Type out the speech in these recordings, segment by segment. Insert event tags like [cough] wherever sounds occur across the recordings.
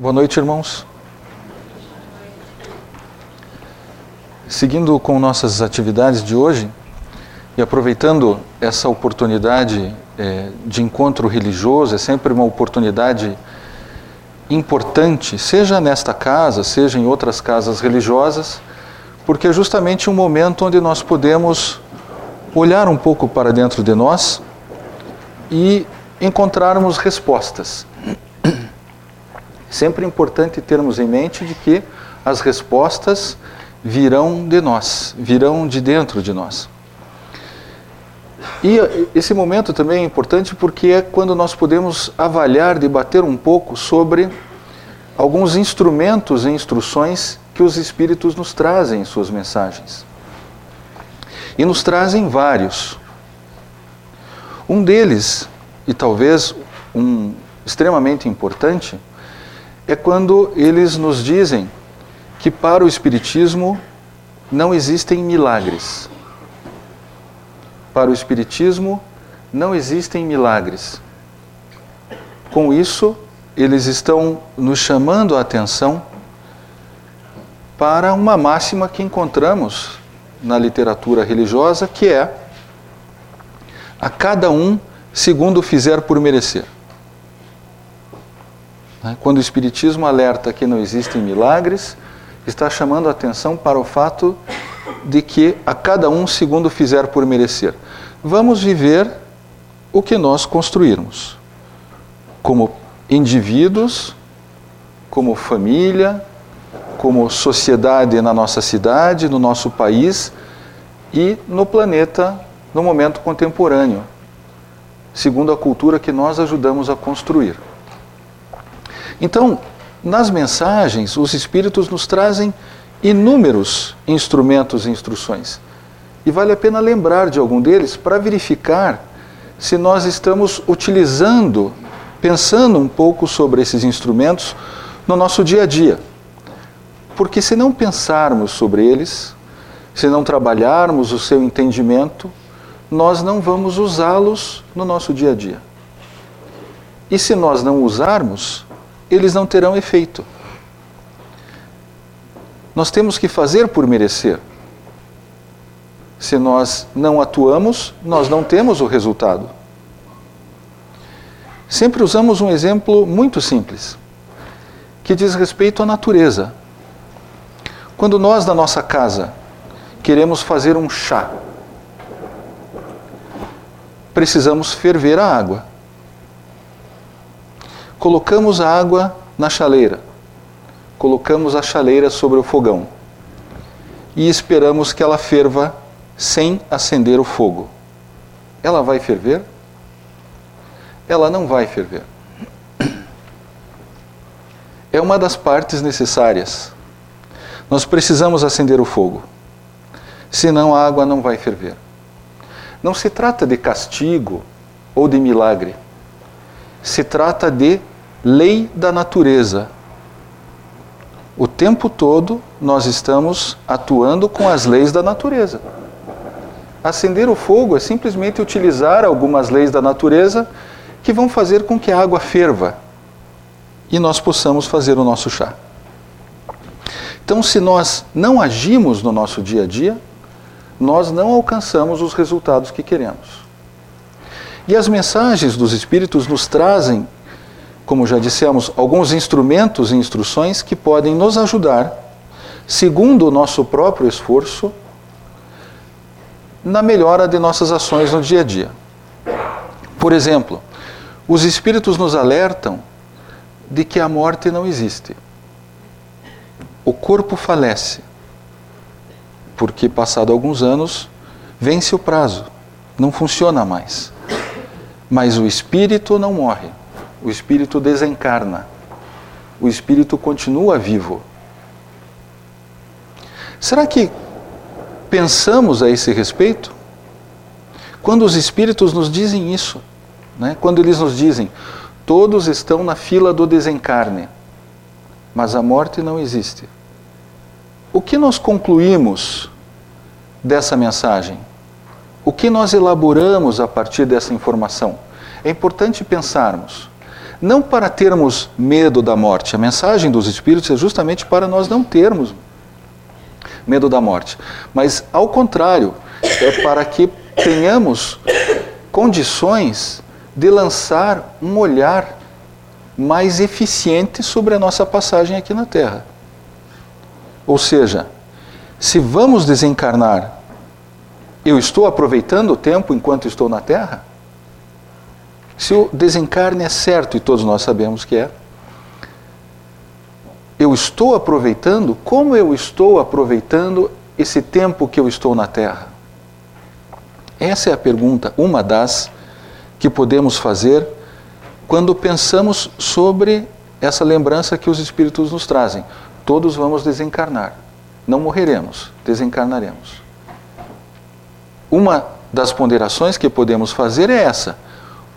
Boa noite, irmãos. Seguindo com nossas atividades de hoje e aproveitando essa oportunidade é, de encontro religioso, é sempre uma oportunidade importante, seja nesta casa, seja em outras casas religiosas, porque é justamente um momento onde nós podemos olhar um pouco para dentro de nós e encontrarmos respostas. Sempre é importante termos em mente de que as respostas virão de nós, virão de dentro de nós. E esse momento também é importante porque é quando nós podemos avaliar, debater um pouco sobre alguns instrumentos e instruções que os Espíritos nos trazem em suas mensagens. E nos trazem vários. Um deles, e talvez um extremamente importante, é quando eles nos dizem que para o Espiritismo não existem milagres. Para o Espiritismo não existem milagres. Com isso, eles estão nos chamando a atenção para uma máxima que encontramos na literatura religiosa, que é a cada um segundo fizer por merecer. Né? Quando o Espiritismo alerta que não existem milagres, está chamando a atenção para o fato de que a cada um segundo fizer por merecer. Vamos viver o que nós construirmos, como indivíduos, como família, como sociedade na nossa cidade, no nosso país e no planeta no momento contemporâneo, segundo a cultura que nós ajudamos a construir. Então, nas mensagens, os Espíritos nos trazem inúmeros instrumentos e instruções. E vale a pena lembrar de algum deles para verificar se nós estamos utilizando, pensando um pouco sobre esses instrumentos no nosso dia a dia. Porque se não pensarmos sobre eles, se não trabalharmos o seu entendimento, nós não vamos usá-los no nosso dia a dia. E se nós não usarmos, eles não terão efeito. Nós temos que fazer por merecer. Se nós não atuamos, nós não temos o resultado. Sempre usamos um exemplo muito simples, que diz respeito à natureza. Quando nós, na nossa casa, queremos fazer um chá, precisamos ferver a água colocamos a água na chaleira, colocamos a chaleira sobre o fogão e esperamos que ela ferva sem acender o fogo. Ela vai ferver? Ela não vai ferver. É uma das partes necessárias. Nós precisamos acender o fogo, senão a água não vai ferver. Não se trata de castigo ou de milagre. Se trata de lei da natureza. O tempo todo nós estamos atuando com as leis da natureza. Acender o fogo é simplesmente utilizar algumas leis da natureza que vão fazer com que a água ferva e nós possamos fazer o nosso chá. Então, se nós não agimos no nosso dia a dia, nós não alcançamos os resultados que queremos. E as mensagens dos Espíritos nos trazem como já dissemos, alguns instrumentos e instruções que podem nos ajudar, segundo o nosso próprio esforço, na melhora de nossas ações no dia a dia. Por exemplo, os espíritos nos alertam de que a morte não existe. O corpo falece, porque passado alguns anos vence o prazo, não funciona mais. Mas o espírito não morre o espírito desencarna, o espírito continua vivo. Será que pensamos a esse respeito? Quando os espíritos nos dizem isso, né? quando eles nos dizem, todos estão na fila do desencarne, mas a morte não existe. O que nós concluímos dessa mensagem? O que nós elaboramos a partir dessa informação? É importante pensarmos não para termos medo da morte. A mensagem dos Espíritos é justamente para nós não termos medo da morte. Mas, ao contrário, é para que tenhamos condições de lançar um olhar mais eficiente sobre a nossa passagem aqui na Terra. Ou seja, se vamos desencarnar, eu estou aproveitando o tempo enquanto estou na Terra? Se o desencarne é certo, e todos nós sabemos que é, eu estou aproveitando? Como eu estou aproveitando esse tempo que eu estou na Terra? Essa é a pergunta, uma das que podemos fazer quando pensamos sobre essa lembrança que os Espíritos nos trazem. Todos vamos desencarnar. Não morreremos, desencarnaremos. Uma das ponderações que podemos fazer é essa: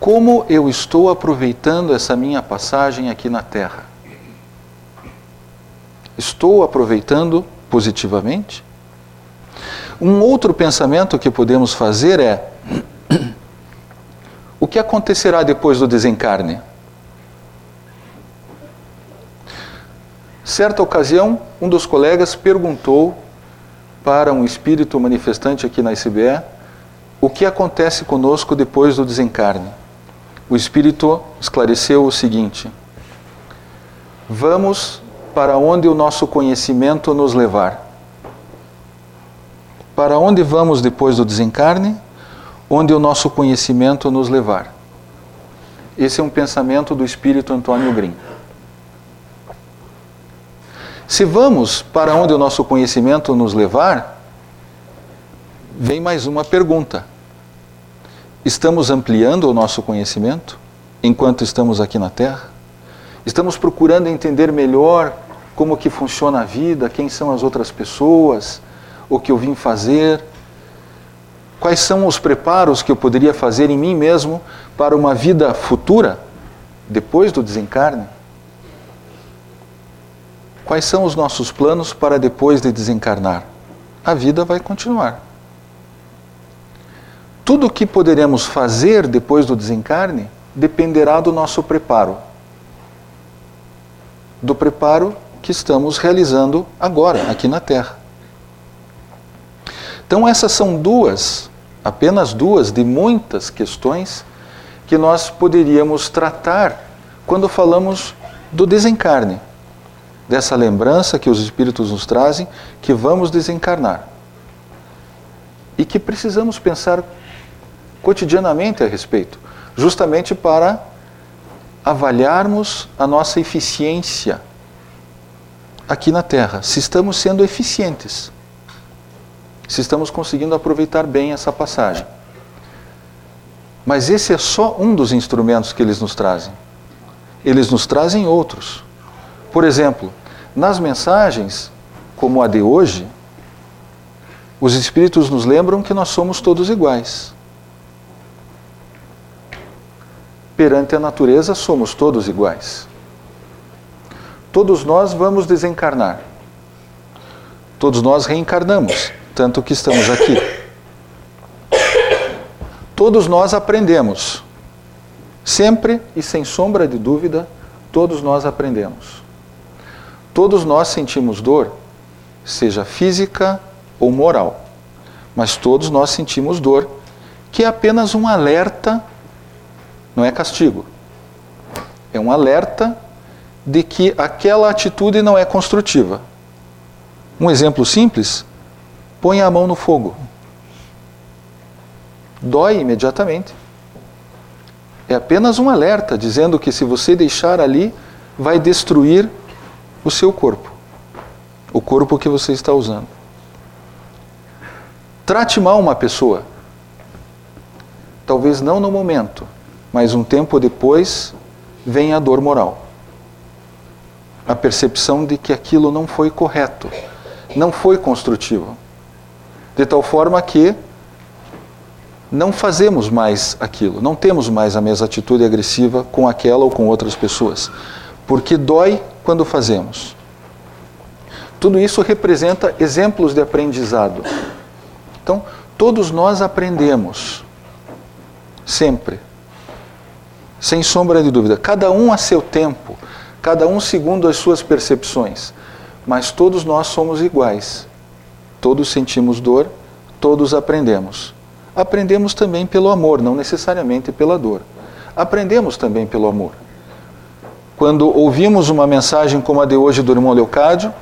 como eu estou aproveitando essa minha passagem aqui na Terra? Estou aproveitando positivamente? Um outro pensamento que podemos fazer é: [clears throat] o que acontecerá depois do desencarne? Certa ocasião, um dos colegas perguntou para um espírito manifestante aqui na ICBE o que acontece conosco depois do desencarne. O espírito esclareceu o seguinte: Vamos para onde o nosso conhecimento nos levar. Para onde vamos depois do desencarne? Onde o nosso conhecimento nos levar. Esse é um pensamento do espírito Antônio Grimm. Se vamos para onde o nosso conhecimento nos levar, vem mais uma pergunta. Estamos ampliando o nosso conhecimento enquanto estamos aqui na Terra? Estamos procurando entender melhor como que funciona a vida, quem são as outras pessoas, o que eu vim fazer, quais são os preparos que eu poderia fazer em mim mesmo para uma vida futura, depois do desencarne? Quais são os nossos planos para depois de desencarnar? A vida vai continuar. Tudo o que poderemos fazer depois do desencarne dependerá do nosso preparo. Do preparo que estamos realizando agora, aqui na Terra. Então, essas são duas, apenas duas de muitas questões que nós poderíamos tratar quando falamos do desencarne, dessa lembrança que os Espíritos nos trazem que vamos desencarnar e que precisamos pensar cotidianamente a respeito, justamente para avaliarmos a nossa eficiência aqui na Terra, se estamos sendo eficientes, se estamos conseguindo aproveitar bem essa passagem. Mas esse é só um dos instrumentos que eles nos trazem. Eles nos trazem outros. Por exemplo, nas mensagens, como a de hoje, os Espíritos nos lembram que nós somos todos iguais. Perante a natureza, somos todos iguais todos nós vamos desencarnar. Todos nós reencarnamos, tanto que estamos aqui. Todos nós aprendemos. Sempre e sem sombra de dúvida, todos nós aprendemos. Todos nós sentimos dor, seja física ou moral. Mas todos nós sentimos dor, que é apenas um alerta, não é castigo. É um alerta de que aquela atitude não é construtiva. Um exemplo simples: põe a mão no fogo. Dói imediatamente. É apenas um alerta dizendo que se você deixar ali, vai destruir o seu corpo, o corpo que você está usando. Trate mal uma pessoa. Talvez não no momento, mas um tempo depois vem a dor moral a percepção de que aquilo não foi correto, não foi construtivo. De tal forma que não fazemos mais aquilo, não temos mais a mesma atitude agressiva com aquela ou com outras pessoas, porque dói quando fazemos. Tudo isso representa exemplos de aprendizado. Então, todos nós aprendemos, sempre. Sem sombra de dúvida. Cada um a seu tempo, cada um segundo as suas percepções. Mas todos nós somos iguais. Todos sentimos dor, todos aprendemos. Aprendemos também pelo amor, não necessariamente pela dor. Aprendemos também pelo amor. Quando ouvimos uma mensagem como a de hoje do irmão Leocádio,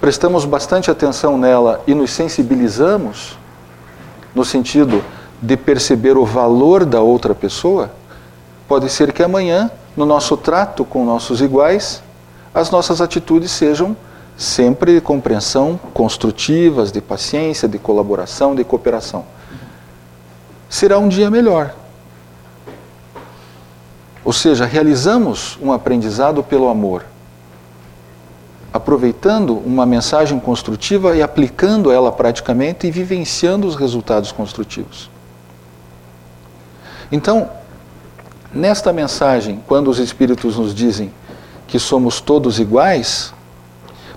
prestamos bastante atenção nela e nos sensibilizamos, no sentido de perceber o valor da outra pessoa, pode ser que amanhã, no nosso trato com nossos iguais, as nossas atitudes sejam sempre de compreensão, construtivas, de paciência, de colaboração, de cooperação. Será um dia melhor. Ou seja, realizamos um aprendizado pelo amor aproveitando uma mensagem construtiva e aplicando ela praticamente e vivenciando os resultados construtivos. Então, nesta mensagem, quando os Espíritos nos dizem que somos todos iguais,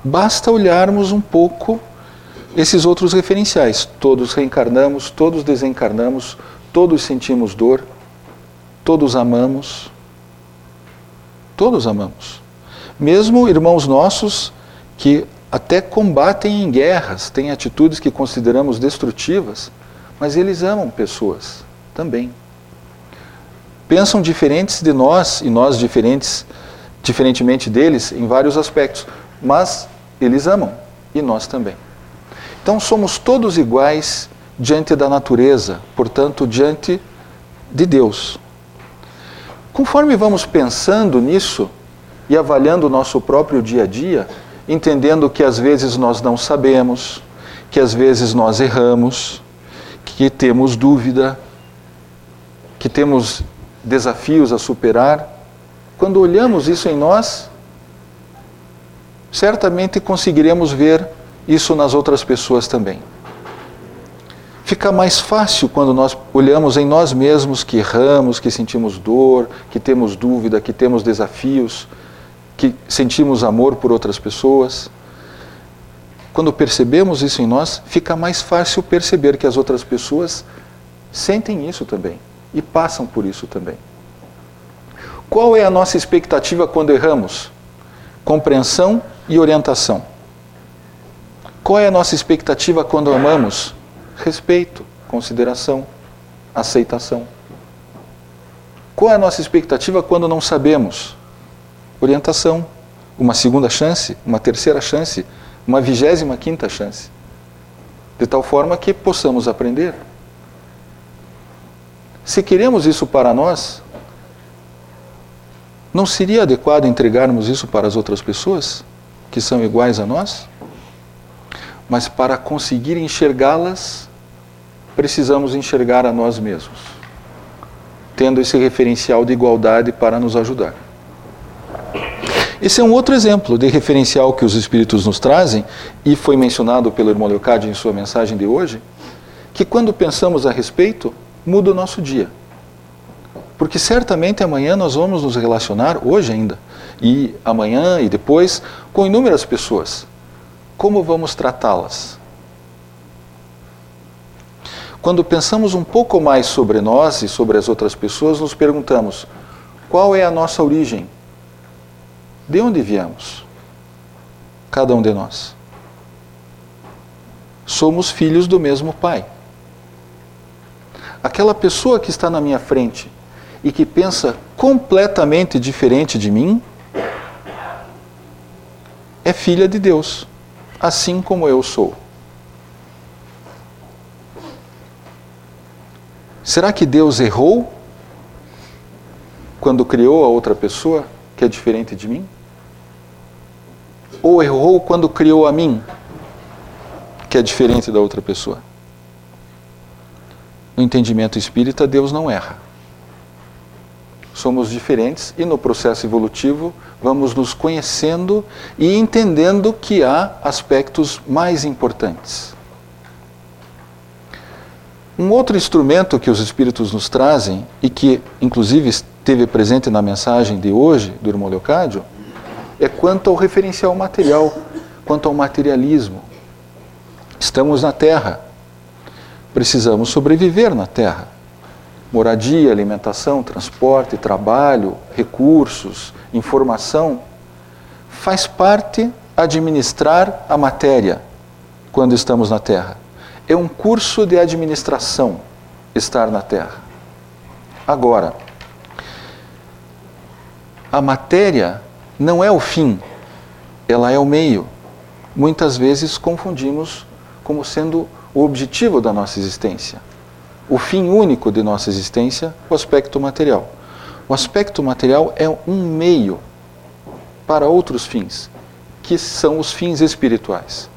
basta olharmos um pouco esses outros referenciais. Todos reencarnamos, todos desencarnamos, todos sentimos dor, todos amamos. Todos amamos. Mesmo irmãos nossos que até combatem em guerras, têm atitudes que consideramos destrutivas, mas eles amam pessoas também. Pensam diferentes de nós e nós diferentes, diferentemente deles em vários aspectos, mas eles amam e nós também. Então somos todos iguais diante da natureza, portanto, diante de Deus. Conforme vamos pensando nisso, e avaliando o nosso próprio dia a dia, entendendo que às vezes nós não sabemos, que às vezes nós erramos, que temos dúvida, que temos desafios a superar. Quando olhamos isso em nós, certamente conseguiremos ver isso nas outras pessoas também. Fica mais fácil quando nós olhamos em nós mesmos que erramos, que sentimos dor, que temos dúvida, que temos desafios que sentimos amor por outras pessoas. Quando percebemos isso em nós, fica mais fácil perceber que as outras pessoas sentem isso também e passam por isso também. Qual é a nossa expectativa quando erramos? Compreensão e orientação. Qual é a nossa expectativa quando amamos? Respeito, consideração, aceitação. Qual é a nossa expectativa quando não sabemos? orientação, uma segunda chance, uma terceira chance, uma vigésima quinta chance, de tal forma que possamos aprender. Se queremos isso para nós, não seria adequado entregarmos isso para as outras pessoas que são iguais a nós? Mas para conseguir enxergá-las, precisamos enxergar a nós mesmos, tendo esse referencial de igualdade para nos ajudar. Esse é um outro exemplo de referencial que os Espíritos nos trazem, e foi mencionado pelo irmão Leocádio em sua mensagem de hoje, que quando pensamos a respeito, muda o nosso dia. Porque certamente amanhã nós vamos nos relacionar, hoje ainda, e amanhã e depois, com inúmeras pessoas. Como vamos tratá-las? Quando pensamos um pouco mais sobre nós e sobre as outras pessoas, nos perguntamos: qual é a nossa origem? De onde viemos? Cada um de nós. Somos filhos do mesmo Pai. Aquela pessoa que está na minha frente e que pensa completamente diferente de mim é filha de Deus, assim como eu sou. Será que Deus errou quando criou a outra pessoa que é diferente de mim? ou errou quando criou a mim, que é diferente da outra pessoa? No entendimento espírita, Deus não erra. Somos diferentes e no processo evolutivo vamos nos conhecendo e entendendo que há aspectos mais importantes. Um outro instrumento que os Espíritos nos trazem e que, inclusive, esteve presente na mensagem de hoje do irmão Leocádio, é quanto ao referencial material, quanto ao materialismo. Estamos na Terra, precisamos sobreviver na Terra. moradia, alimentação, transporte, trabalho, recursos, informação, faz parte administrar a matéria quando estamos na Terra. É um curso de administração estar na Terra. Agora, a matéria não é o fim, ela é o meio. Muitas vezes confundimos como sendo o objetivo da nossa existência. O fim único de nossa existência, o aspecto material. O aspecto material é um meio para outros fins, que são os fins espirituais.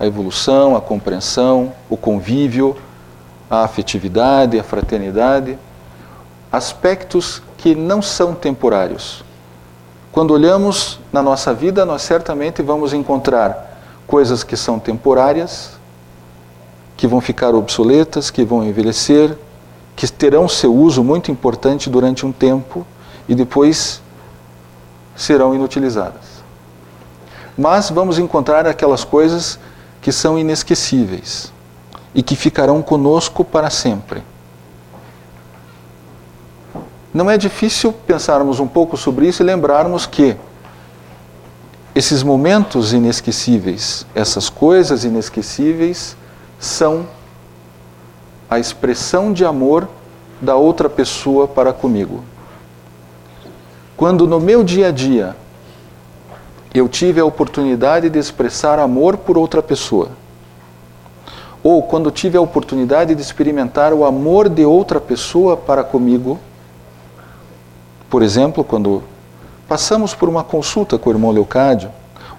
A evolução, a compreensão, o convívio, a afetividade, a fraternidade, aspectos que não são temporários. Quando olhamos na nossa vida, nós certamente vamos encontrar coisas que são temporárias, que vão ficar obsoletas, que vão envelhecer, que terão seu uso muito importante durante um tempo e depois serão inutilizadas. Mas vamos encontrar aquelas coisas que são inesquecíveis e que ficarão conosco para sempre. Não é difícil pensarmos um pouco sobre isso e lembrarmos que esses momentos inesquecíveis, essas coisas inesquecíveis, são a expressão de amor da outra pessoa para comigo. Quando no meu dia a dia eu tive a oportunidade de expressar amor por outra pessoa, ou quando tive a oportunidade de experimentar o amor de outra pessoa para comigo, por exemplo, quando passamos por uma consulta com o irmão Leocádio,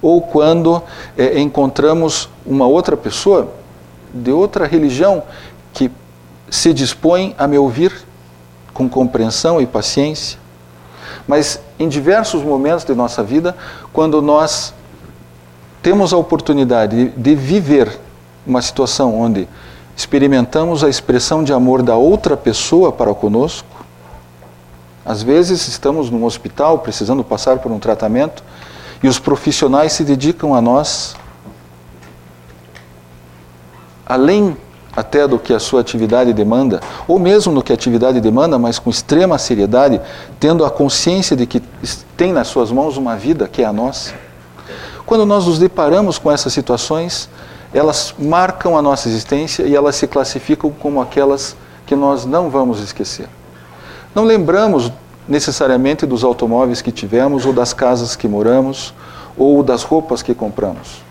ou quando é, encontramos uma outra pessoa de outra religião que se dispõe a me ouvir com compreensão e paciência, mas em diversos momentos de nossa vida, quando nós temos a oportunidade de viver uma situação onde experimentamos a expressão de amor da outra pessoa para conosco, às vezes estamos num hospital precisando passar por um tratamento e os profissionais se dedicam a nós além até do que a sua atividade demanda, ou mesmo no que a atividade demanda, mas com extrema seriedade, tendo a consciência de que tem nas suas mãos uma vida que é a nossa. Quando nós nos deparamos com essas situações, elas marcam a nossa existência e elas se classificam como aquelas que nós não vamos esquecer. Não lembramos necessariamente dos automóveis que tivemos, ou das casas que moramos, ou das roupas que compramos.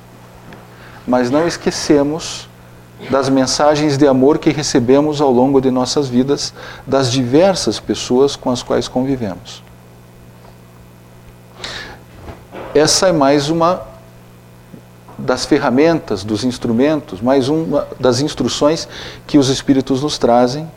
Mas não esquecemos das mensagens de amor que recebemos ao longo de nossas vidas das diversas pessoas com as quais convivemos. Essa é mais uma das ferramentas, dos instrumentos, mais uma das instruções que os Espíritos nos trazem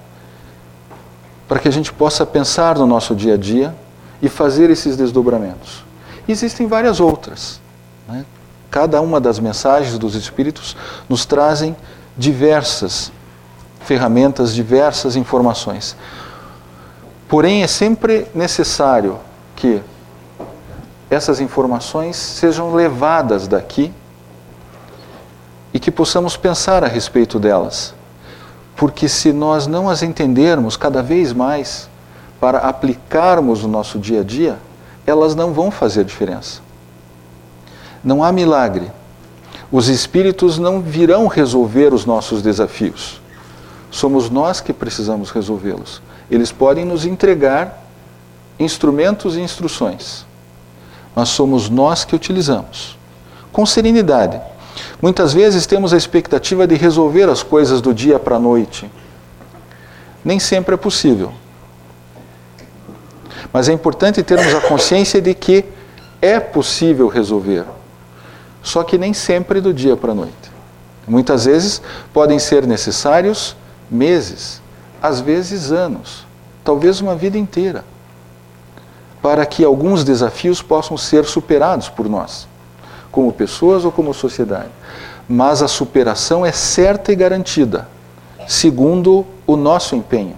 para que a gente possa pensar no nosso dia a dia e fazer esses desdobramentos. Existem várias outras. Né? Cada uma das mensagens dos Espíritos nos trazem diversas ferramentas, diversas informações. Porém, é sempre necessário que essas informações sejam levadas daqui e que possamos pensar a respeito delas. Porque se nós não as entendermos cada vez mais para aplicarmos no nosso dia a dia, elas não vão fazer diferença. Não há milagre os espíritos não virão resolver os nossos desafios. Somos nós que precisamos resolvê-los. Eles podem nos entregar instrumentos e instruções, mas somos nós que utilizamos. Com serenidade. Muitas vezes temos a expectativa de resolver as coisas do dia para a noite. Nem sempre é possível. Mas é importante termos a consciência de que é possível resolver só que nem sempre do dia para a noite. Muitas vezes podem ser necessários meses, às vezes anos, talvez uma vida inteira, para que alguns desafios possam ser superados por nós, como pessoas ou como sociedade. Mas a superação é certa e garantida, segundo o nosso empenho,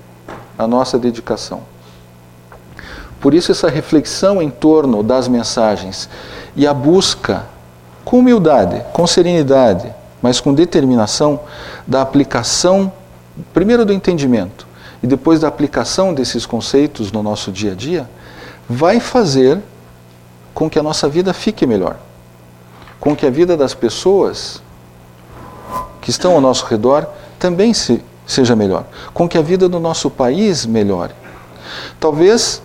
a nossa dedicação. Por isso, essa reflexão em torno das mensagens e a busca com humildade, com serenidade, mas com determinação da aplicação, primeiro do entendimento e depois da aplicação desses conceitos no nosso dia a dia, vai fazer com que a nossa vida fique melhor, com que a vida das pessoas que estão ao nosso redor também se, seja melhor, com que a vida do nosso país melhore. Talvez,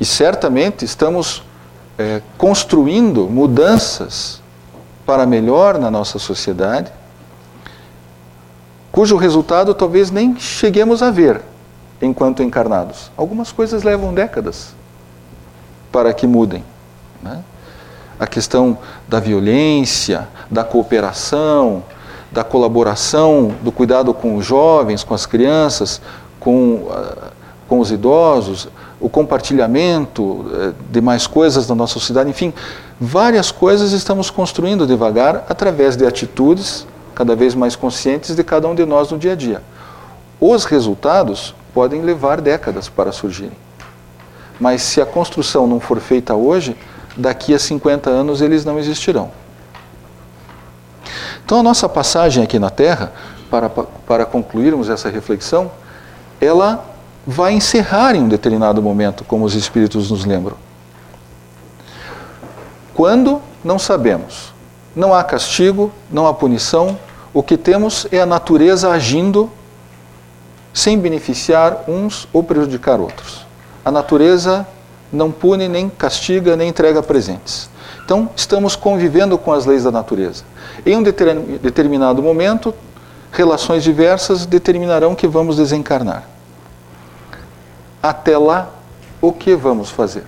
e certamente, estamos é, construindo mudanças para melhor na nossa sociedade, cujo resultado talvez nem cheguemos a ver enquanto encarnados. Algumas coisas levam décadas para que mudem. Né? A questão da violência, da cooperação, da colaboração, do cuidado com os jovens, com as crianças, com, uh, com os idosos, o compartilhamento uh, de mais coisas da nossa sociedade, enfim, várias coisas estamos construindo devagar através de atitudes cada vez mais conscientes de cada um de nós no dia a dia. Os resultados podem levar décadas para surgirem. Mas se a construção não for feita hoje, daqui a 50 anos eles não existirão. Então a nossa passagem aqui na Terra, para, para concluirmos essa reflexão, ela vai encerrar em um determinado momento, como os Espíritos nos lembram. Quando? Não sabemos. Não há castigo, não há punição. O que temos é a natureza agindo sem beneficiar uns ou prejudicar outros. A natureza não pune, nem castiga, nem entrega presentes. Então, estamos convivendo com as leis da natureza. Em um determinado momento, relações diversas determinarão que vamos desencarnar. Até lá, o que vamos fazer?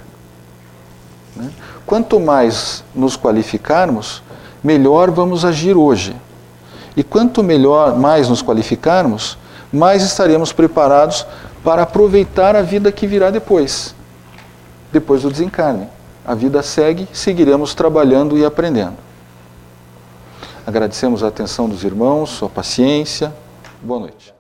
Né? Quanto mais nos qualificarmos, melhor vamos agir hoje. E quanto melhor, mais nos qualificarmos, mais estaremos preparados para aproveitar a vida que virá depois, depois do desencarne. A vida segue, seguiremos trabalhando e aprendendo. Agradecemos a atenção dos irmãos, sua paciência. Boa noite.